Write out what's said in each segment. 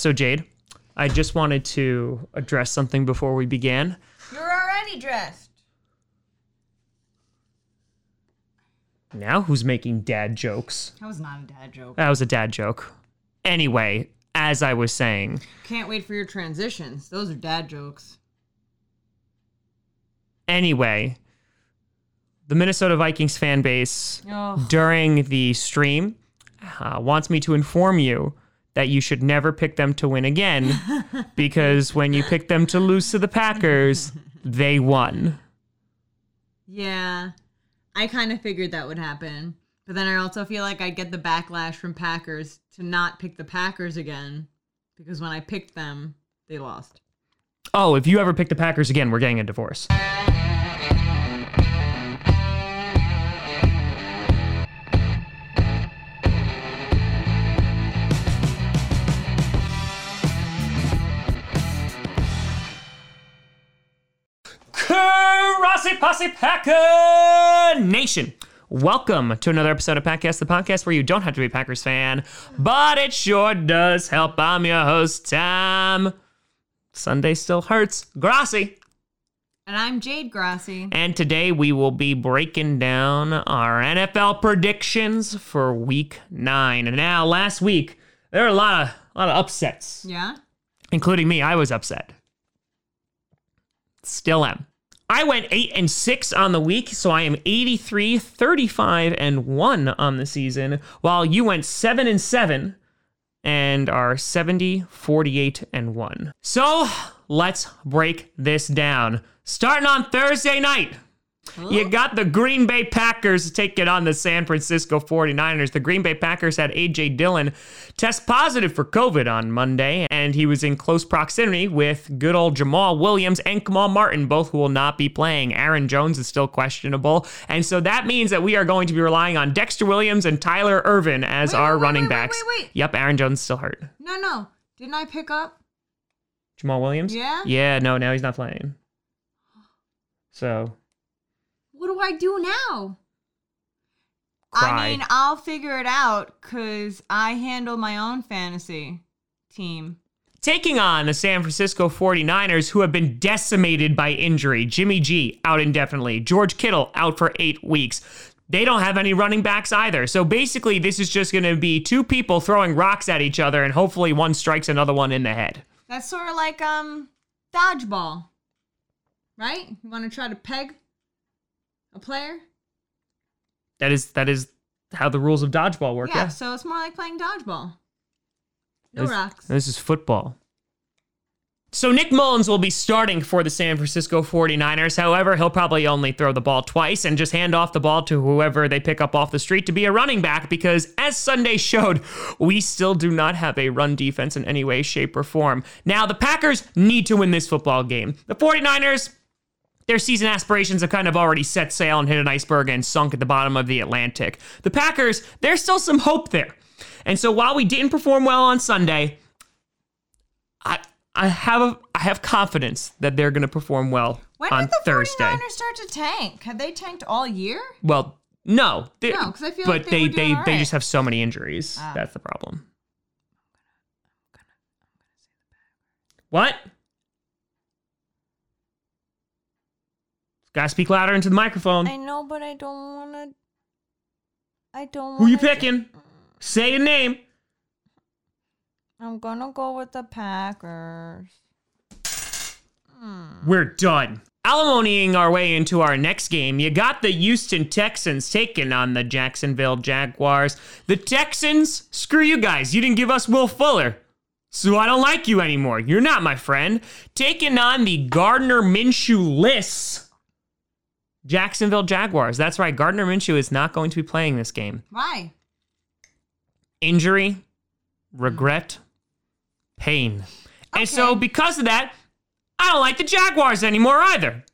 So, Jade, I just wanted to address something before we began. You're already dressed. Now, who's making dad jokes? That was not a dad joke. That was a dad joke. Anyway, as I was saying, Can't wait for your transitions. Those are dad jokes. anyway, the Minnesota Vikings fan base Oh, during the stream uh, wants me to inform you that you should never pick them to win again because when you pick them to lose to the Packers, they won. yeah. I kind of figured that would happen. But then I also feel like I'd get the backlash from Packers to not pick the Packers again. Because when I picked them, they lost. Oh, if you ever pick the Packers again, we're getting a divorce. Karasi Posse Packer Nation. Welcome to another episode of Packcast, the podcast where you don't have to be a Packers fan, but it sure does help. I'm your host, Tom. Sunday still hurts. Grassi. And I'm Jade Grassi. And today we will be breaking down our NFL predictions for week nine. And now, last week, there were a lot of, a lot of upsets, Yeah? including me. I was upset. Still am. I went 8 and 6 on the week, so I am 83, 35 and 1 on the season, while you went 7 and 7 and are 70, 48 and 1. So, let's break this down. Starting on Thursday night, you got the Green Bay Packers taking on the San Francisco 49ers. The Green Bay Packers had A.J. Dillon test positive for COVID on Monday, and he was in close proximity with good old Jamaal Williams and Kamal Martin, both who will not be playing. Aaron Jones is still questionable, and so that means that we are going to be relying on Dexter Williams and Tyler Ervin as Wait, our wait, running wait, wait, backs. wait, wait. Yep, Aaron Jones still hurt. No, no. Didn't I pick up? Jamaal Williams? Yeah? Yeah, no, now he's not playing. So, What do I do now? Cry. I mean, I'll figure it out because I handle my own fantasy team. Taking on the San Francisco 49ers, who have been decimated by injury. Jimmy G out indefinitely. George Kittle out for eight weeks. They don't have any running backs either. So basically, this is just going to be two people throwing rocks at each other, and hopefully one strikes another one in the head. That's sort of like um dodgeball, right? You want to try to peg a player? That is that is how the rules of dodgeball work. yeah, Yeah. so it's more like playing dodgeball. No This- rocks. This is football. So Nick Mullens will be starting for the San Francisco 49ers. However, he'll probably only throw the ball twice and just hand off the ball to whoever they pick up off the street to be a running back because as Sunday showed, we still do not have a run defense in any way, shape, or form. Now, the Packers need to win this football game. The 49ers their season aspirations have kind of already set sail and hit an iceberg and sunk at the bottom of the Atlantic. The Packers, there's still some hope there. And so while we didn't perform well on Sunday, I I have a, I have confidence that they're going to perform well When on did the Thursday. 49ers start to tank? Have they tanked all year? Well, no, they- No, 'cause I feel but like they they they, all they just have so many injuries. Ah. That's the problem. What? Gotta speak louder into the microphone. I know, but I don't want to. I don't. Who you wanna- picking? Say a name. I'm gonna go with the Packers. Hmm. We're done. Alimonying our way into our next game, you got the Houston Texans taking on the Jacksonville Jaguars. The Texans, screw you guys. You didn't give us Will Fuller. So I don't like you anymore. You're not my friend. Taking on the Gardner Minshew lists. Jacksonville Jaguars. That's right. Gardner Minshew is not going to be playing this game. Why? Injury, regret, pain. And so, because of that, I don't like the Jaguars anymore either.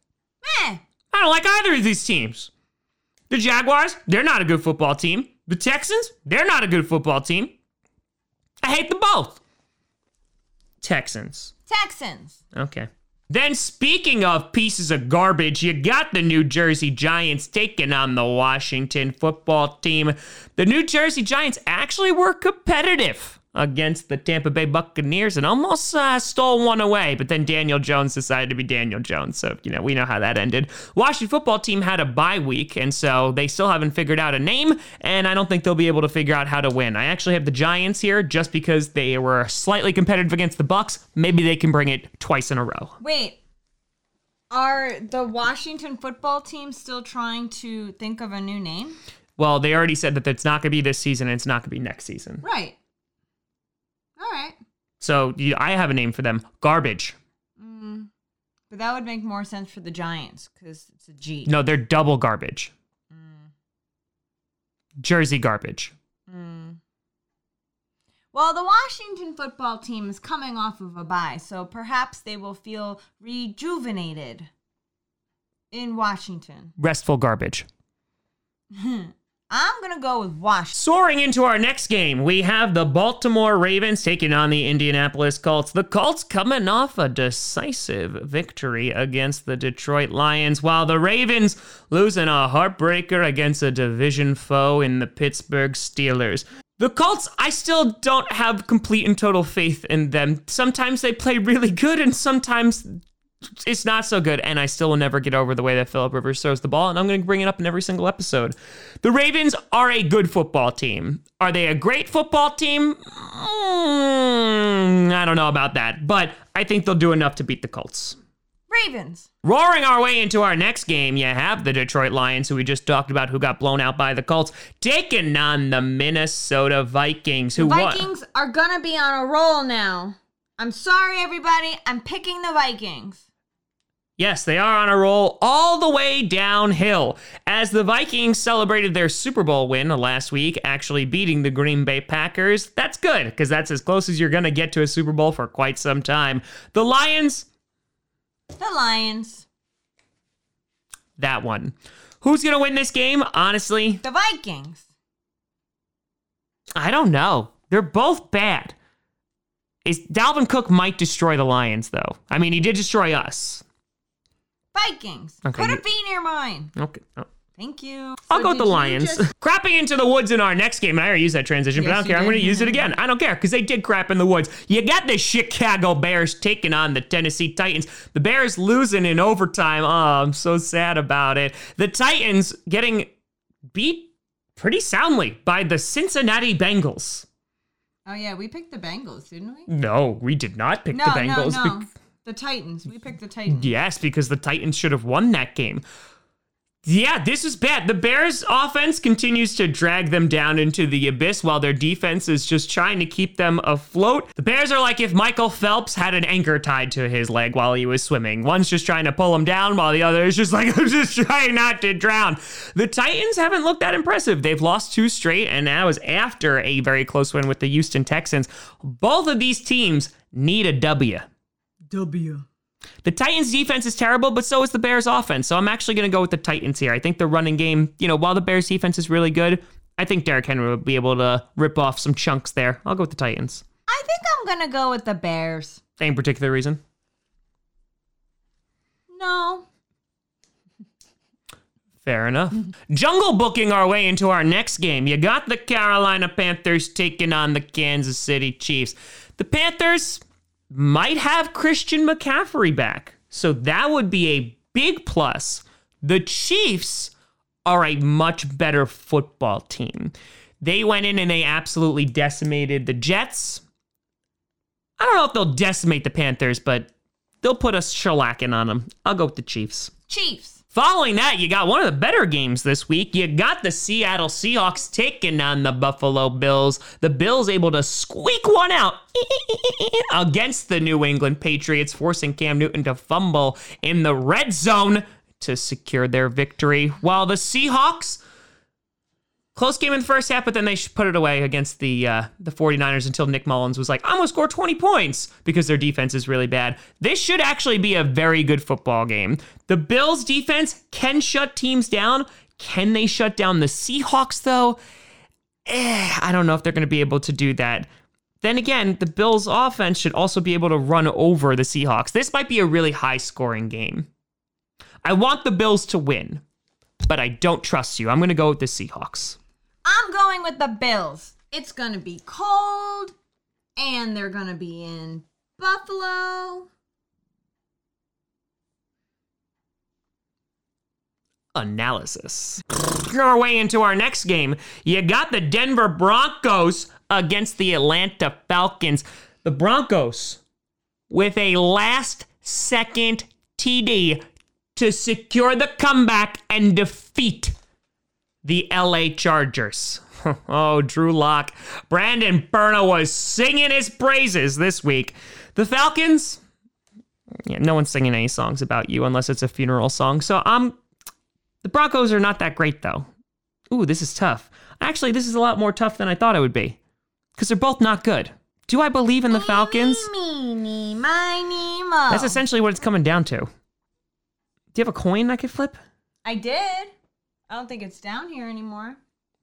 Eh. I don't like either of these teams. The Jaguars, they're not a good football team. The Texans, they're not a good football team. I hate them both. Texans. Texans. Okay. Then, speaking of pieces of garbage, you got the New Jersey Giants taking on the Washington football team. The New Jersey Giants actually were competitive against the Tampa Bay Buccaneers and almost uh, stole one away, but then Daniel Jones decided to be Daniel Jones. So, you know, we know how that ended. Washington football team had a bye week, and so they still haven't figured out a name, and I don't think they'll be able to figure out how to win. I actually have the Giants here just because they were slightly competitive against the Bucks. Maybe they can bring it twice in a row. Wait. Are the Washington football team still trying to think of a new name? Well, they already said that it's not going to be this season and it's not going to be next season. Right. So you- I have a name for them garbage. Mm, but that would make more sense for the Giants because it's a G. No, they're double garbage. Mm. Jersey garbage. Mm. Well, the Washington football team is coming off of a bye, so perhaps they will feel rejuvenated in Washington. Restful garbage. I'm going to go with Washington. Soaring into our next game, we have the Baltimore Ravens taking on the Indianapolis Colts. The Colts coming off a decisive victory against the Detroit Lions, while the Ravens losing a heartbreaker against a division foe in the Pittsburgh Steelers. The Colts, I still don't have complete and total faith in them. Sometimes they play really good, and sometimes it's not so good, and I still will never get over the way that Philip Rivers throws the ball, and I'm going to bring it up in every single episode. The Ravens are a good football team. Are they a great football team? Mm, I don't know about that, but I think they'll do enough to beat the Colts. Ravens. Roaring our way into our next game, you have the Detroit Lions, who we just talked about, who got blown out by the Colts, taking on the Minnesota Vikings, who won. Vikings are going to be on a roll now. I'm sorry, everybody. I'm picking the Vikings. Yes, they are on a roll all the way downhill as the Vikings celebrated their Super Bowl win last week, actually beating the Green Bay Packers. That's good because that's as close as you're going to get to a Super Bowl for quite some time. The Lions, The Lions. that one. Who's going to win this game? Honestly, The Vikings. I don't know. They're both bad. Is Dalvin Cook might destroy the Lions though. I mean, he did destroy us. Vikings. Okay, Put you- a V near mine. Okay. oh. Thank you. I'll So go with did the you Lions. just- Crapping into the woods in our next game, and I already used that transition, but I don't you care. I'm did. going to use it again. I don't care because they did crap in the woods. You got the Chicago Bears taking on the Tennessee Titans. The Bears losing in overtime. Oh, I'm so sad about it. The Titans getting beat pretty soundly by the Cincinnati Bengals. Oh yeah, we picked the Bengals, didn't we? No, we did not pick No, the Bengals. no, no. bec- The Titans. We picked the Titans. Yes, because the Titans should have won that game. Yeah, this is bad. The Bears' offense continues to drag them down into the abyss while their defense is just trying to keep them afloat. The Bears are like if Michael Phelps had an anchor tied to his leg while he was swimming. One's just trying to pull him down while the other is just like, I'm just trying not to drown. The Titans haven't looked that impressive. They've lost two straight, and that was after a very close win with the Houston Texans. Both of these teams need a W. W. The Titans defense is terrible, but so is the Bears offense. So I'm actually going to go with the Titans here. I think the running game, you know, while the Bears defense is really good, I think Derrick Henry will be able to rip off some chunks there. I'll go with the Titans. I think I'm gonna go with the Bears. Any particular reason? No. Fair enough. Jungle booking our way into our next game. You got the Carolina Panthers taking on the Kansas City Chiefs. The Panthers might have Christian McCaffrey back, so that would be a big plus. The Chiefs are a much better football team. They went in and they absolutely decimated the Jets. I don't know if they'll decimate the Panthers, but they'll put a shellacking on them. I'll go with the Chiefs. Chiefs. Following that, you got one of the better games this week. You got the Seattle Seahawks taking on the Buffalo Bills. The Bills able to squeak one out against the New England Patriots, forcing Cam Newton to fumble in the red zone to secure their victory. While the Seahawks Close game in the first half, but then they put it away against the uh, the 49ers until Nick Mullens was like, I'm going to score 20 points because their defense is really bad. This should actually be a very good football game. The Bills' defense can shut teams down. Can they shut down the Seahawks, though? Eh, I don't know if they're going to be able to do that. Then again, the Bills' offense should also be able to run over the Seahawks. This might be a really high scoring game. I want the Bills to win, but I don't trust you. I'm going to go with the Seahawks. I'm going with the Bills. It's gonna be cold. And they're going to be in Buffalo. analysis. Our way into our next game, you got the Denver Broncos against the Atlanta Falcons. The Broncos with a last second TD to secure the comeback and defeat the LA Chargers. oh, Drew Lock. Brandon Berna was singing his praises this week. The Falcons, yeah, no one's singing any songs about you unless it's a funeral song. So I'm the Broncos are not that great, though. Ooh, this is tough. Actually, this is a lot more tough than I thought it would be. Because they're both not good. Do I believe in the Falcons? Meeny, miny, mo. That's essentially what it's coming down to. Do you have a coin I could flip? I did. I don't think it's down here anymore.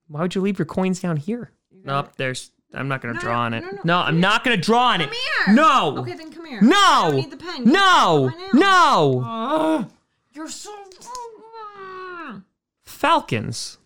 Why would you leave your coins down here? Nope, there's. I'm not gonna No, draw on it. no, No, no, I'm come not gonna draw on it. Come it. here. No. Okay, then come here. No. I don't need the pen. You No. can do it No. now. You're so. Falcons.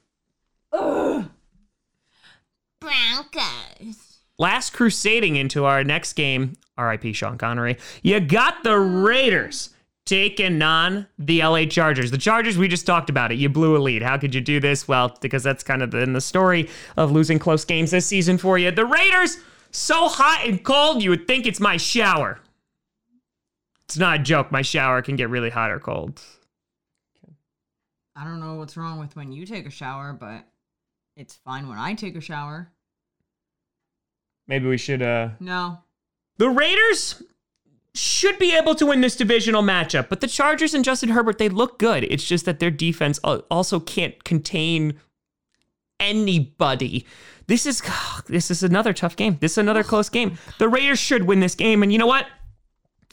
Broncos. Last crusading into our next game, RIP Sean Connery. You got the Raiders taking on the LA Chargers. The Chargers, we just talked about it. You blew a lead. How could you do this? Well, because that's kind of in the story of losing close games this season for you. The Raiders, so hot and cold, you would think it's my shower. It's not a joke. My shower can get really hot or cold. I don't know what's wrong with when you take a shower, but it's fine when I take a shower. Maybe we should, uh, No. The Raiders should be able to win this divisional matchup, but the Chargers and Justin Herbert, they look good. It's just that their defense uh, also can't contain anybody. This is this is another tough game. This is another close game. The Raiders should win this game, and you know what?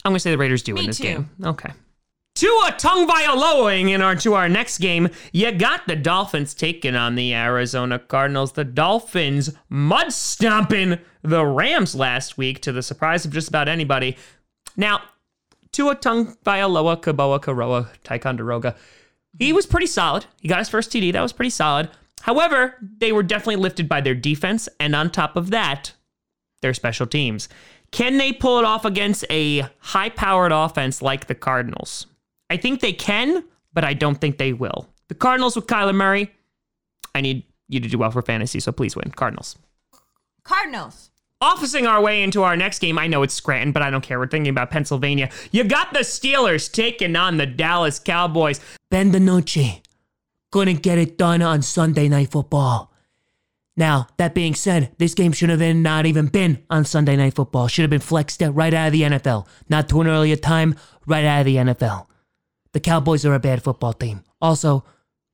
I'm gonna say the Raiders do win this too. game. Okay. To a tongue Tua Tungvailoaing in our to our next game. You got the Dolphins taking on the Arizona Cardinals. The Dolphins mud stomping the Rams last week to the surprise of just about anybody. Now, Tua Tagovailoa Kaboa Karoa Ticonderoga, he was pretty solid. He got his first TD. That was pretty solid. However, they were definitely lifted by their defense, and on top of that, their special teams. Can they pull it off against a high powered offense like the Cardinals? I think they can, but I don't think they will. The Cardinals with Kyler Murray, I need you to do well for fantasy, so please win. Cardinals. Cardinals. Officing our way into our next game. I know it's Scranton, but I don't care. We're thinking about Pennsylvania. You got the Steelers taking on the Dallas Cowboys. Ben DiNucci couldn't get it done on Sunday Night Football. Now, that being said, this game should have been not even been on Sunday Night Football. Should have been flexed right out of the NFL. Not to an earlier time, right out of the NFL. The Cowboys are a bad football team. Also,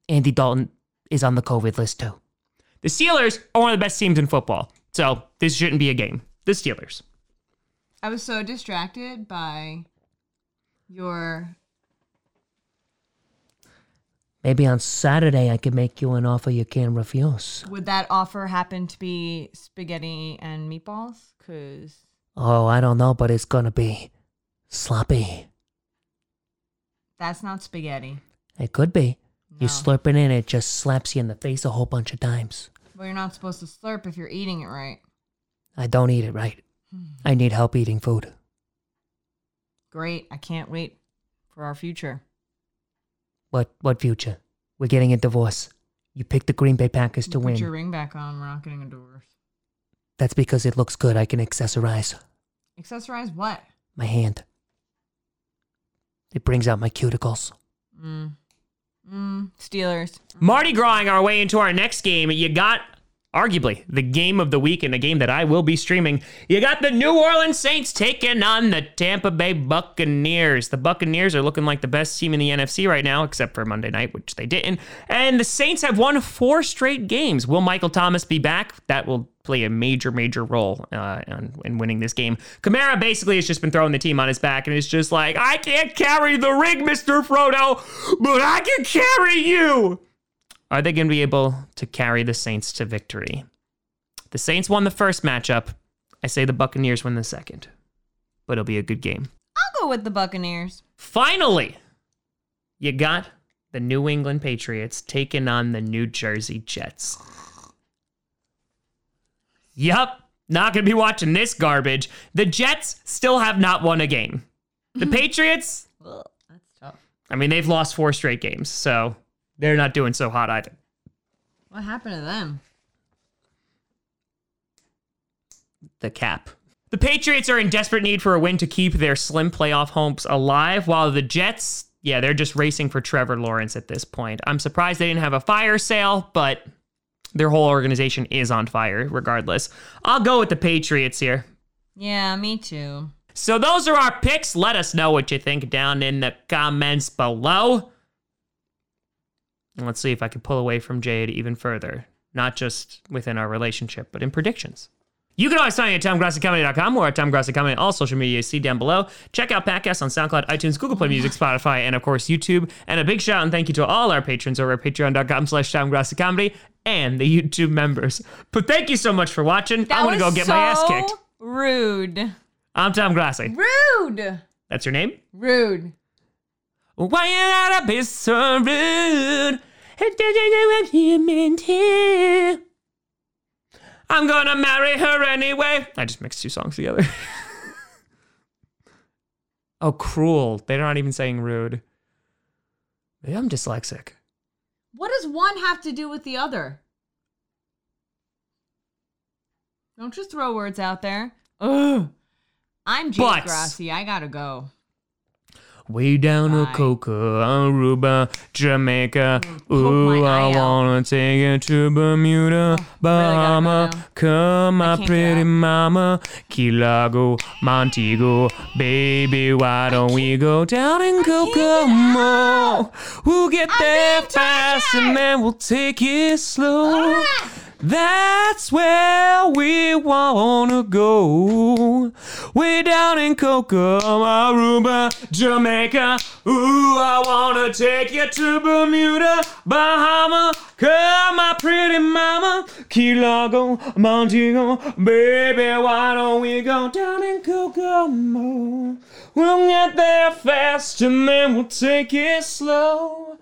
Andy Dalton is on the COVID list too. The Steelers are one of the best teams in football, so this shouldn't be a game. The Steelers. I was so distracted by your. Maybe on Saturday I could make you an offer you can't refuse. Would that offer happen to be spaghetti and meatballs? Because Oh, I don't know, but it's gonna be sloppy. that's not spaghetti. It could be. You No. slurp it in, it just slaps you in the face a whole bunch of times. Well, you're not supposed to slurp if you're eating it right. I don't eat it right. I need help eating food. Great. I can't wait for our future. What what future? We're getting a divorce. You picked the Green Bay Packers to Put win. your ring back on. We're not getting a divorce. That's because it looks good. I can accessorize Accessorize what? my hand. It brings out my cuticles. Mm. Mm. Steelers. Mardi Gras our way into our next game. You got arguably the game of the week and a game that I will be streaming. You got the New Orleans Saints taking on the Tampa Bay Buccaneers. The Buccaneers are looking like the best team in the NFC right now, except for Monday night, which they didn't. And the Saints have won four straight games. Will Michael Thomas be back? That will play a major, major role uh, in, in winning this game. Kamara basically has just been throwing the team on his back and is just like, I can't carry the rig, Mr. Frodo, but I can carry you. Are they going to be able to carry the Saints to victory? The Saints won the first matchup. I say the Buccaneers win the second, but it'll be a good game. I'll go with the Buccaneers. Finally, you got the New England Patriots taking on the New Jersey Jets. Yup, Not going to be watching this garbage. The Jets still have not won a game. The Patriots, Ugh, that's tough. I mean, they've lost four straight games, so they're not doing so hot either. What happened to them? the cap. The Patriots are in desperate need for a win to keep their slim playoff hopes alive, while the Jets, yeah, they're just racing for Trevor Lawrence at this point. I'm surprised they didn't have a fire sale, but their whole organization is on fire regardless. I'll go with the Patriots here. Yeah, me too. So those are our picks. Let us know what you think down in the comments below. And let's see if I can pull away from Jade even further, not just within our relationship, but in predictions. You can always find me at TomGrassiComedy.com or at Tom Grassi Comedy, all social media see down below. Check out podcasts on SoundCloud, iTunes, Google Play Music, Spotify, and of course YouTube. And a big shout out and thank you to all our patrons over at patreon.com slash TomGrassiComedy and the YouTube members. But thank you so much for watching. That I'm going to go get my ass kicked. Rude. I'm Tom Grassi. Rude. That's your name? Rude. Why you gotta be so rude? I'm human too. I'm gonna marry her anyway. I just mixed two songs together. oh, cruel. They're not even saying rude. Maybe I'm dyslexic. What does one have to do with the other? Don't just throw words out there. Ugh. I'm Butts. Grassi. I gotta go. Way down to. Coca, Aruba, Jamaica. poke Ooh, I wanna take you to Bermuda, Bahama. go. Come, my pretty mama. Key Largo, Montego. Baby, why don't we go down in Kokomo? We'll get there fast and then we'll take it slow. That's where we wanna go. Way down in Kokomo, Aruba, Jamaica. Ooh, I wanna take you to Bermuda, Bahama. Come, my pretty mama. Key Largo, Montego. Baby, why don't we go down in Kokomo? We'll get there fast and then we'll take it slow.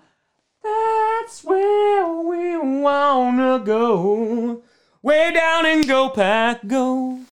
That's where we wanna go. Way down in go, pack, go.